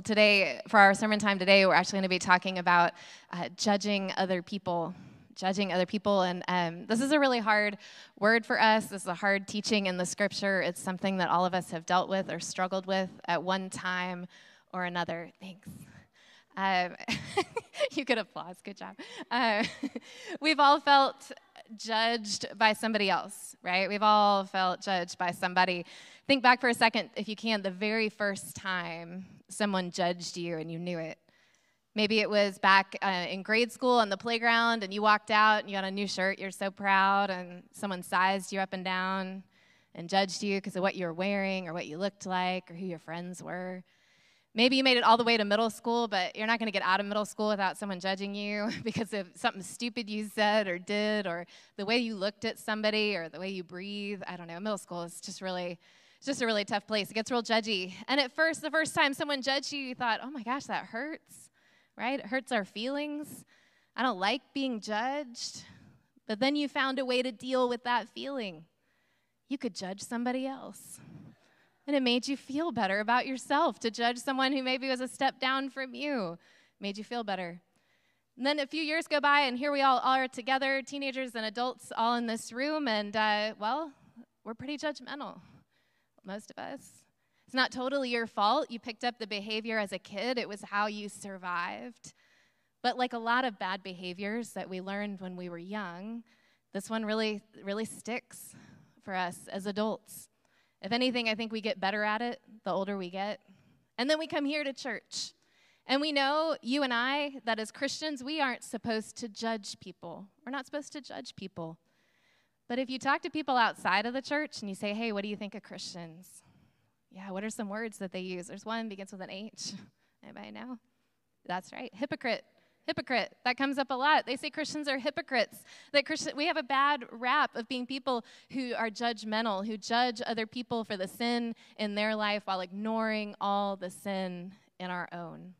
Well, today, for our sermon time today, we're actually going to be talking about uh, judging other people. Judging other people. And um, this is a really hard word for us. This is a hard teaching in the scripture. It's something that all of us have dealt with or struggled with at one time or another. Thanks. Um, you could applause. Good job. Uh, we've all felt judged by somebody else, right? We've all felt judged by somebody. Think back for a second, if you can, the very first time someone judged you and you knew it. Maybe it was back uh, in grade school on the playground and you walked out and you got a new shirt, you're so proud, and someone sized you up and down and judged you because of what you were wearing or what you looked like or who your friends were. Maybe you made it all the way to middle school, but you're not going to get out of middle school without someone judging you because of something stupid you said or did, or the way you looked at somebody, or the way you breathe. I don't know. Middle school is just really, it's just a really tough place. It gets real judgy. And at first, the first time someone judged you, you thought, oh my gosh, that hurts, right? It hurts our feelings. I don't like being judged. But then you found a way to deal with that feeling. You could judge somebody else and it made you feel better about yourself to judge someone who maybe was a step down from you made you feel better and then a few years go by and here we all are together teenagers and adults all in this room and uh, well we're pretty judgmental most of us it's not totally your fault you picked up the behavior as a kid it was how you survived but like a lot of bad behaviors that we learned when we were young this one really really sticks for us as adults if anything, I think we get better at it the older we get. And then we come here to church. And we know, you and I, that as Christians, we aren't supposed to judge people. We're not supposed to judge people. But if you talk to people outside of the church and you say, hey, what do you think of Christians? Yeah, what are some words that they use? There's one begins with an H. Anybody know? That's right, hypocrite. Hypocrite. That comes up a lot. They say Christians are hypocrites. That Christian, we have a bad rap of being people who are judgmental, who judge other people for the sin in their life while ignoring all the sin in our own.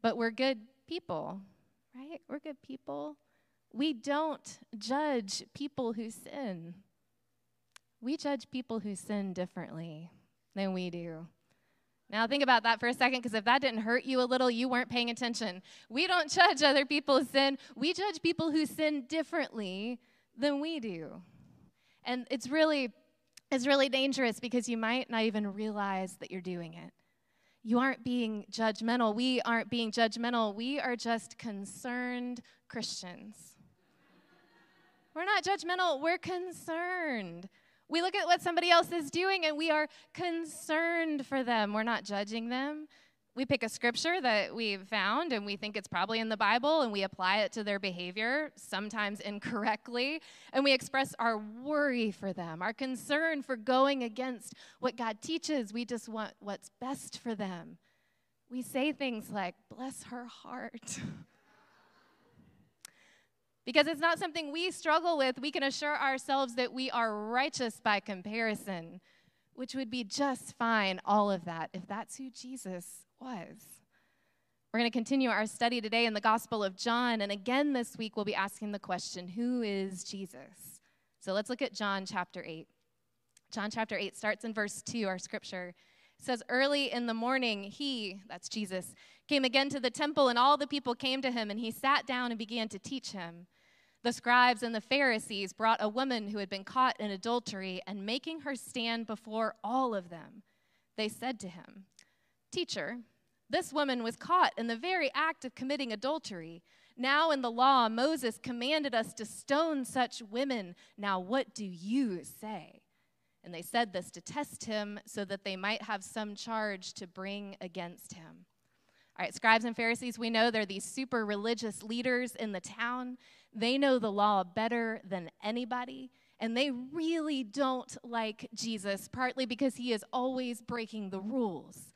But we're good people, right? We're good people. We don't judge people who sin. We judge people who sin differently than we do. Now, think about that for a second, because if that didn't hurt you a little, you weren't paying attention. We don't judge other people's sin, we judge people who sin differently than we do. And it's really, it's really dangerous because you might not even realize that you're doing it. You aren't being judgmental. We aren't being judgmental. We are just concerned Christians. We're not judgmental, we're concerned. We look at what somebody else is doing and we are concerned for them. We're not judging them. We pick a scripture that we've found and we think it's probably in the Bible and we apply it to their behavior, sometimes incorrectly, and we express our worry for them, our concern for going against what God teaches. We just want what's best for them. We say things like, bless her heart. Because it's not something we struggle with. We can assure ourselves that we are righteous by comparison, which would be just fine, all of that, if that's who Jesus was. We're going to continue our study today in the Gospel of John. And again, this week, we'll be asking the question who is Jesus? So let's look at John chapter 8. John chapter 8 starts in verse 2, our scripture. It says, Early in the morning, he, that's Jesus, came again to the temple, and all the people came to him, and he sat down and began to teach him. The scribes and the Pharisees brought a woman who had been caught in adultery, and making her stand before all of them, they said to him, Teacher, this woman was caught in the very act of committing adultery. Now, in the law, Moses commanded us to stone such women. Now, what do you say? And they said this to test him so that they might have some charge to bring against him. All right, scribes and Pharisees, we know they're these super religious leaders in the town. They know the law better than anybody, and they really don't like Jesus, partly because he is always breaking the rules.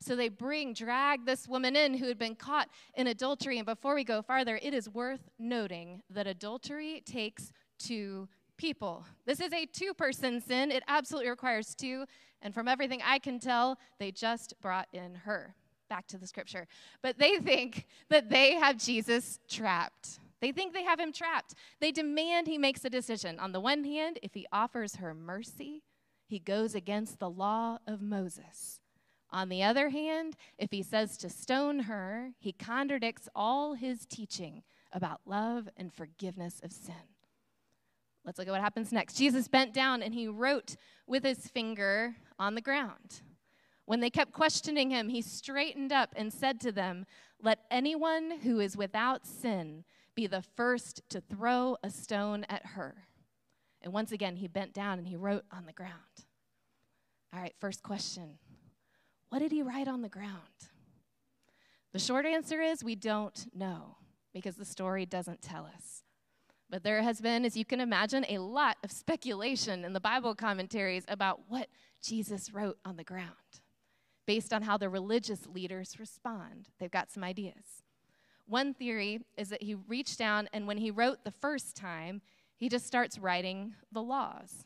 So they bring, drag this woman in who had been caught in adultery. And before we go farther, it is worth noting that adultery takes two people. This is a two person sin, it absolutely requires two. And from everything I can tell, they just brought in her. Back to the scripture. But they think that they have Jesus trapped. They think they have him trapped. They demand he makes a decision. On the one hand, if he offers her mercy, he goes against the law of Moses. On the other hand, if he says to stone her, he contradicts all his teaching about love and forgiveness of sin. Let's look at what happens next. Jesus bent down and he wrote with his finger on the ground. When they kept questioning him, he straightened up and said to them, Let anyone who is without sin be the first to throw a stone at her. And once again, he bent down and he wrote on the ground. All right, first question What did he write on the ground? The short answer is we don't know because the story doesn't tell us. But there has been, as you can imagine, a lot of speculation in the Bible commentaries about what Jesus wrote on the ground based on how the religious leaders respond. They've got some ideas. One theory is that he reached down and when he wrote the first time, he just starts writing the laws.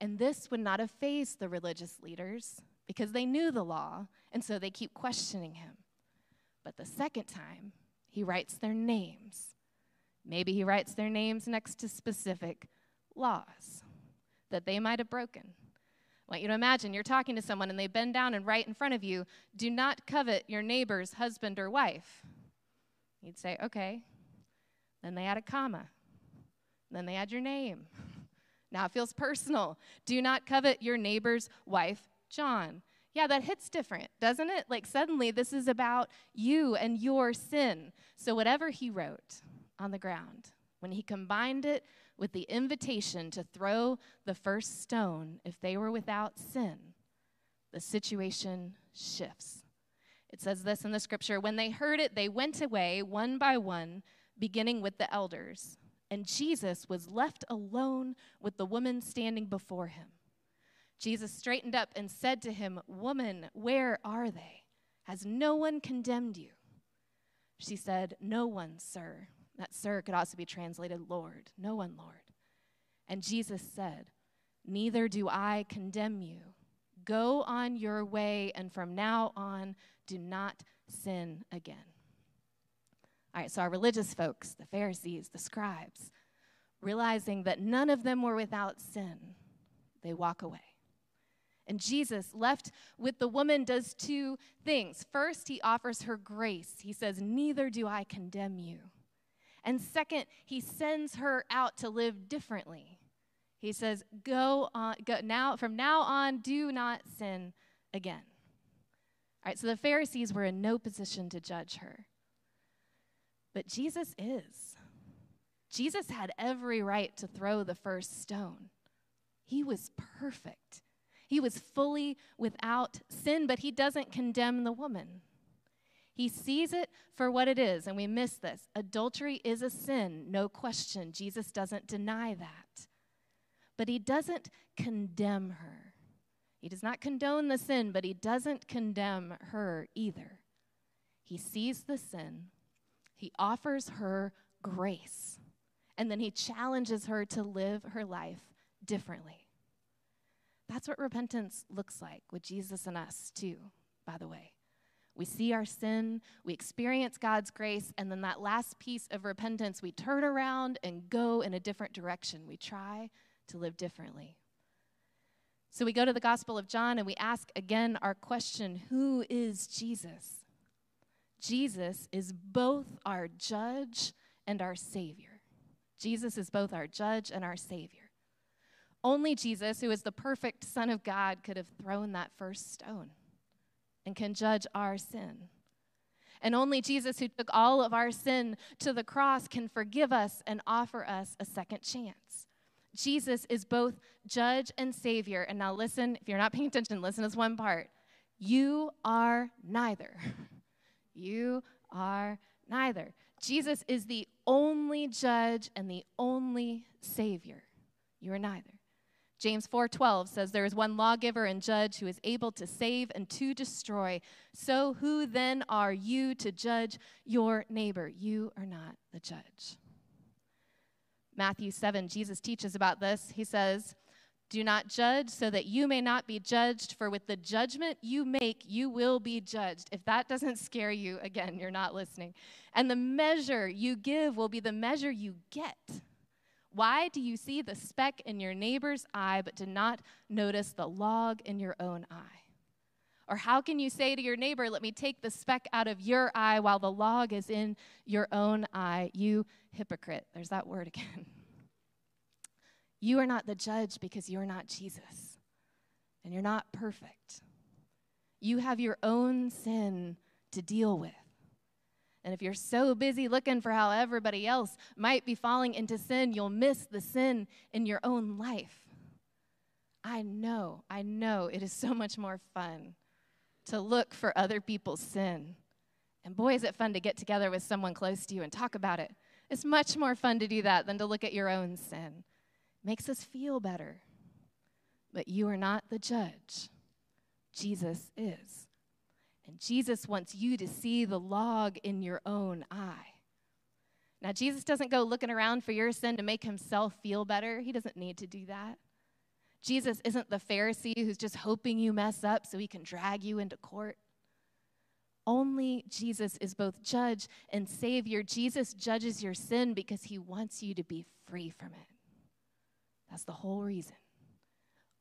And this would not have fazed the religious leaders because they knew the law, and so they keep questioning him. But the second time, he writes their names. Maybe he writes their names next to specific laws that they might have broken. I want you to imagine you're talking to someone and they bend down and write in front of you, do not covet your neighbor's husband or wife. You'd say, okay. Then they add a comma. Then they add your name. Now it feels personal. Do not covet your neighbor's wife, John. Yeah, that hits different, doesn't it? Like suddenly this is about you and your sin. So whatever he wrote on the ground, when he combined it with the invitation to throw the first stone if they were without sin, the situation shifts. It says this in the scripture when they heard it, they went away one by one, beginning with the elders. And Jesus was left alone with the woman standing before him. Jesus straightened up and said to him, Woman, where are they? Has no one condemned you? She said, No one, sir. That sir could also be translated Lord. No one, Lord. And Jesus said, Neither do I condemn you. Go on your way, and from now on, do not sin again. All right, so our religious folks, the Pharisees, the scribes, realizing that none of them were without sin, they walk away. And Jesus, left with the woman, does two things. First, he offers her grace. He says, Neither do I condemn you. And second, he sends her out to live differently. He says, Go on, go now, from now on, do not sin again. All right, so the Pharisees were in no position to judge her. But Jesus is. Jesus had every right to throw the first stone. He was perfect. He was fully without sin, but he doesn't condemn the woman. He sees it for what it is, and we miss this. Adultery is a sin, no question. Jesus doesn't deny that. But he doesn't condemn her. He does not condone the sin, but he doesn't condemn her either. He sees the sin, he offers her grace, and then he challenges her to live her life differently. That's what repentance looks like with Jesus and us, too, by the way. We see our sin, we experience God's grace, and then that last piece of repentance, we turn around and go in a different direction. We try to live differently. So we go to the Gospel of John and we ask again our question Who is Jesus? Jesus is both our judge and our Savior. Jesus is both our judge and our Savior. Only Jesus, who is the perfect Son of God, could have thrown that first stone and can judge our sin. And only Jesus, who took all of our sin to the cross, can forgive us and offer us a second chance. Jesus is both judge and savior. And now listen, if you're not paying attention, listen to one part. You are neither. You are neither. Jesus is the only judge and the only savior. You are neither. James 4:12 says there is one lawgiver and judge who is able to save and to destroy. So who then are you to judge your neighbor? You are not the judge. Matthew 7, Jesus teaches about this. He says, Do not judge so that you may not be judged, for with the judgment you make, you will be judged. If that doesn't scare you, again, you're not listening. And the measure you give will be the measure you get. Why do you see the speck in your neighbor's eye, but do not notice the log in your own eye? Or how can you say to your neighbor, Let me take the speck out of your eye while the log is in your own eye? You hypocrite. There's that word again. You are not the judge because you're not Jesus, and you're not perfect. You have your own sin to deal with. And if you're so busy looking for how everybody else might be falling into sin, you'll miss the sin in your own life. I know, I know it is so much more fun to look for other people's sin. And boy, is it fun to get together with someone close to you and talk about it. It's much more fun to do that than to look at your own sin. It makes us feel better. But you are not the judge, Jesus is. And Jesus wants you to see the log in your own eye. Now, Jesus doesn't go looking around for your sin to make himself feel better. He doesn't need to do that. Jesus isn't the Pharisee who's just hoping you mess up so he can drag you into court. Only Jesus is both judge and savior. Jesus judges your sin because he wants you to be free from it. That's the whole reason.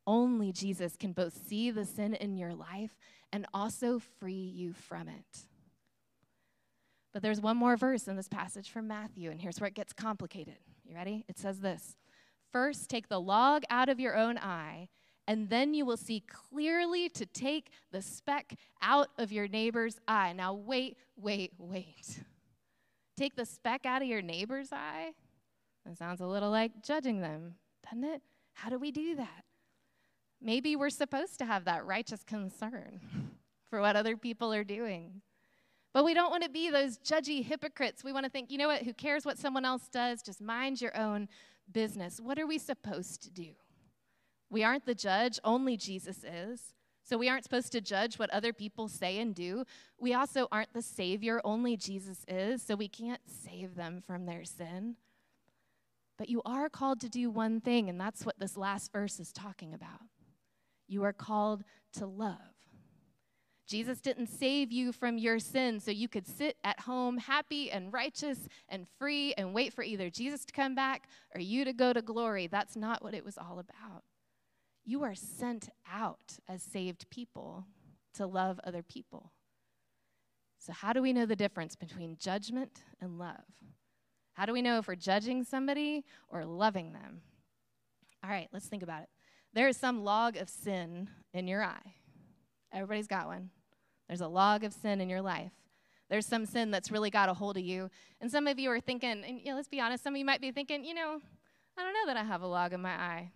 Only Jesus can both see the sin in your life and also free you from it. But there's one more verse in this passage from Matthew, and here's where it gets complicated. You ready? It says this First, take the log out of your own eye, and then you will see clearly to take the speck out of your neighbor's eye. Now, wait, wait, wait. Take the speck out of your neighbor's eye? That sounds a little like judging them, doesn't it? How do we do that? Maybe we're supposed to have that righteous concern for what other people are doing. But we don't want to be those judgy hypocrites. We want to think, you know what, who cares what someone else does? Just mind your own business. What are we supposed to do? We aren't the judge, only Jesus is. So we aren't supposed to judge what other people say and do. We also aren't the Savior, only Jesus is. So we can't save them from their sin. But you are called to do one thing, and that's what this last verse is talking about. You are called to love. Jesus didn't save you from your sin so you could sit at home happy and righteous and free and wait for either Jesus to come back or you to go to glory. That's not what it was all about. You are sent out as saved people to love other people. So, how do we know the difference between judgment and love? How do we know if we're judging somebody or loving them? All right, let's think about it. There is some log of sin in your eye. Everybody's got one. There's a log of sin in your life. There's some sin that's really got a hold of you. And some of you are thinking, and let's be honest, some of you might be thinking, you know, I don't know that I have a log in my eye.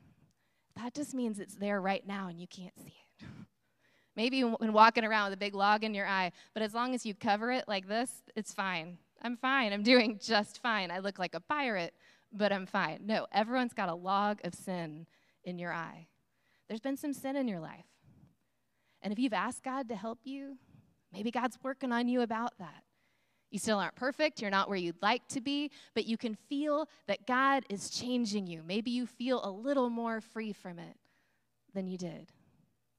That just means it's there right now and you can't see it. Maybe when walking around with a big log in your eye, but as long as you cover it like this, it's fine. I'm fine. I'm doing just fine. I look like a pirate, but I'm fine. No, everyone's got a log of sin in your eye. There's been some sin in your life. And if you've asked God to help you, maybe God's working on you about that. You still aren't perfect, you're not where you'd like to be, but you can feel that God is changing you. Maybe you feel a little more free from it than you did.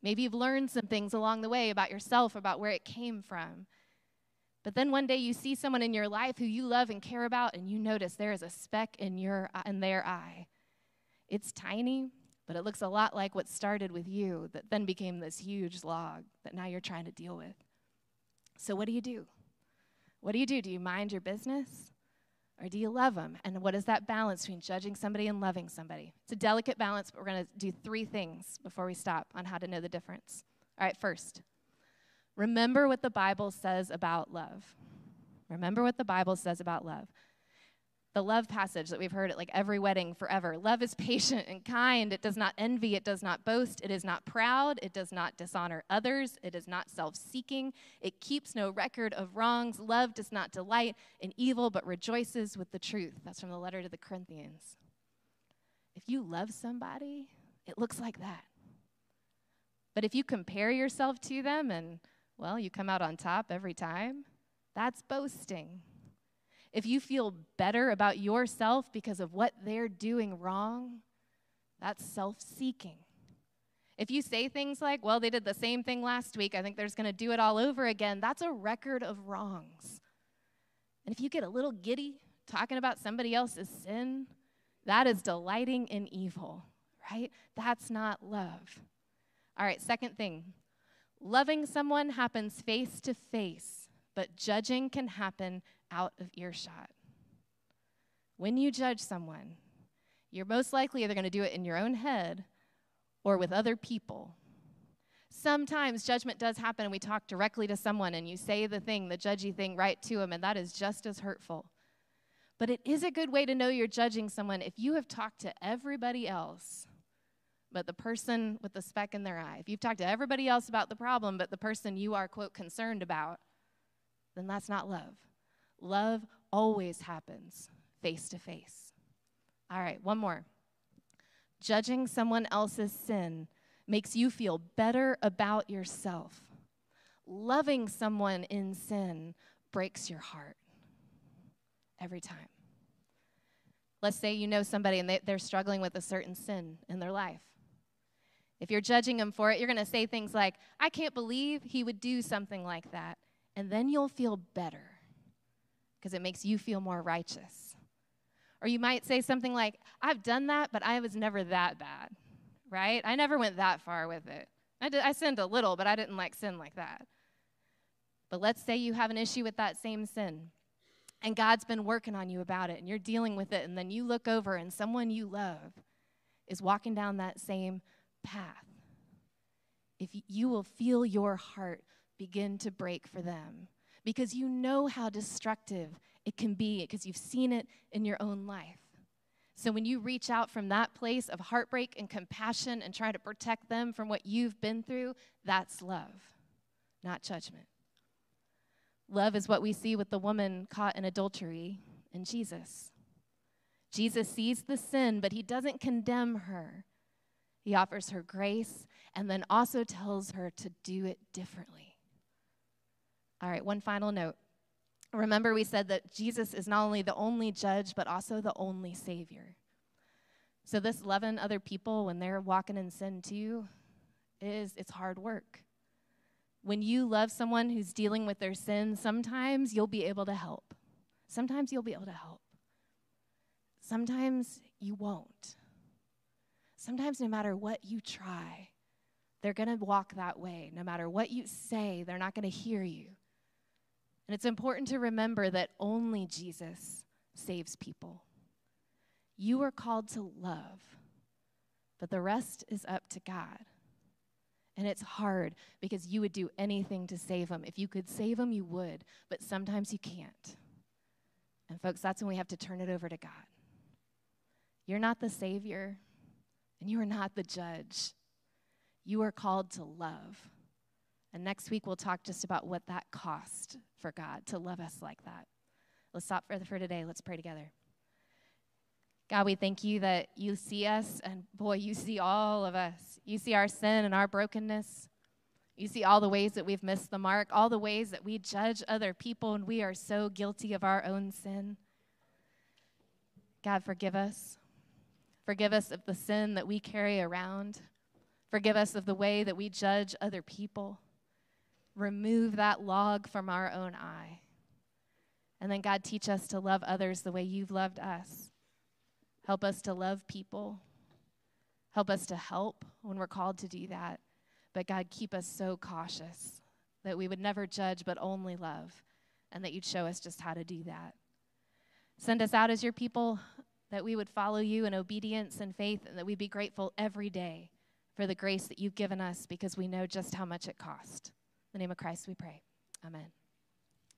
Maybe you've learned some things along the way about yourself, about where it came from. But then one day you see someone in your life who you love and care about, and you notice there is a speck in, your, in their eye. It's tiny, but it looks a lot like what started with you that then became this huge log that now you're trying to deal with. So, what do you do? What do you do? Do you mind your business? Or do you love them? And what is that balance between judging somebody and loving somebody? It's a delicate balance, but we're going to do three things before we stop on how to know the difference. All right, first, remember what the Bible says about love. Remember what the Bible says about love the love passage that we've heard at like every wedding forever. Love is patient and kind. It does not envy. It does not boast. It is not proud. It does not dishonor others. It is not self seeking. It keeps no record of wrongs. Love does not delight in evil, but rejoices with the truth. That's from the letter to the Corinthians. If you love somebody, it looks like that. But if you compare yourself to them and, well, you come out on top every time, that's boasting. If you feel better about yourself because of what they're doing wrong, that's self seeking. If you say things like, well, they did the same thing last week, I think they're just going to do it all over again, that's a record of wrongs. And if you get a little giddy talking about somebody else's sin, that is delighting in evil, right? That's not love. All right, second thing Loving someone happens face to face, but judging can happen out of earshot. When you judge someone, you're most likely either going to do it in your own head or with other people. Sometimes judgment does happen and we talk directly to someone and you say the thing, the judgy thing, right to them, and that is just as hurtful. But it is a good way to know you're judging someone if you have talked to everybody else, but the person with the speck in their eye. If you've talked to everybody else about the problem, but the person you are, quote, concerned about, then that's not love. Love always happens face to face. All right, one more. Judging someone else's sin makes you feel better about yourself. Loving someone in sin breaks your heart every time. Let's say you know somebody and they, are struggling with a certain sin in their life. If you're judging them for it, you're going to say things like, I can't believe he would do something like that. And then you'll feel better because it makes you feel more righteous. Or you might say something like, I've done that, but I was never that bad, right? I never went that far with it. I, did, I sinned a little, but I didn't like sin like that. But let's say you have an issue with that same sin, and God's been working on you about it, and you're dealing with it, and then you look over, and someone you love is walking down that same path. If you will feel your heart begin to break for them because you know how destructive it can be because you've seen it in your own life. So when you reach out from that place of heartbreak and compassion and try to protect them from what you've been through, that's love, not judgment. Love is what we see with the woman caught in adultery in Jesus. Jesus sees the sin, but he doesn't condemn her. He offers her grace and then also tells her to do it differently. All right, one final note. Remember, we said that Jesus is not only the only judge, but also the only Savior. So, this loving other people when they're walking in sin too is it's hard work. When you love someone who's dealing with their sin, sometimes you'll be able to help. Sometimes you'll be able to help. Sometimes you won't. Sometimes, no matter what you try, they're going to walk that way. No matter what you say, they're not going to hear you. And it's important to remember that only Jesus saves people. You are called to love, but the rest is up to God. And it's hard because you would do anything to save them. If you could save them, you would, but sometimes you can't. And, folks, that's when we have to turn it over to God. You're not the Savior, and you are not the judge. You are called to love. And next week, we'll talk just about what that cost for God to love us like that. Let's stop for, for today. Let's pray together. God, we thank you that you see us, and boy, you see all of us. You see our sin and our brokenness. You see all the ways that we've missed the mark, all the ways that we judge other people, and we are so guilty of our own sin. God, forgive us. Forgive us of the sin that we carry around. Forgive us of the way that we judge other people remove that log from our own eye. And then, God, teach us to love others the way you've loved us. Help us to love people. Help us to help when we're called to do that. But, God, keep us so cautious that we would never judge but only love, and that you'd show us just how to do that. Send us out as your people, that we would follow you in obedience and faith, and that we'd be grateful every day for the grace that you've given us because we know just how much it cost. The name of Christ we pray. Amen.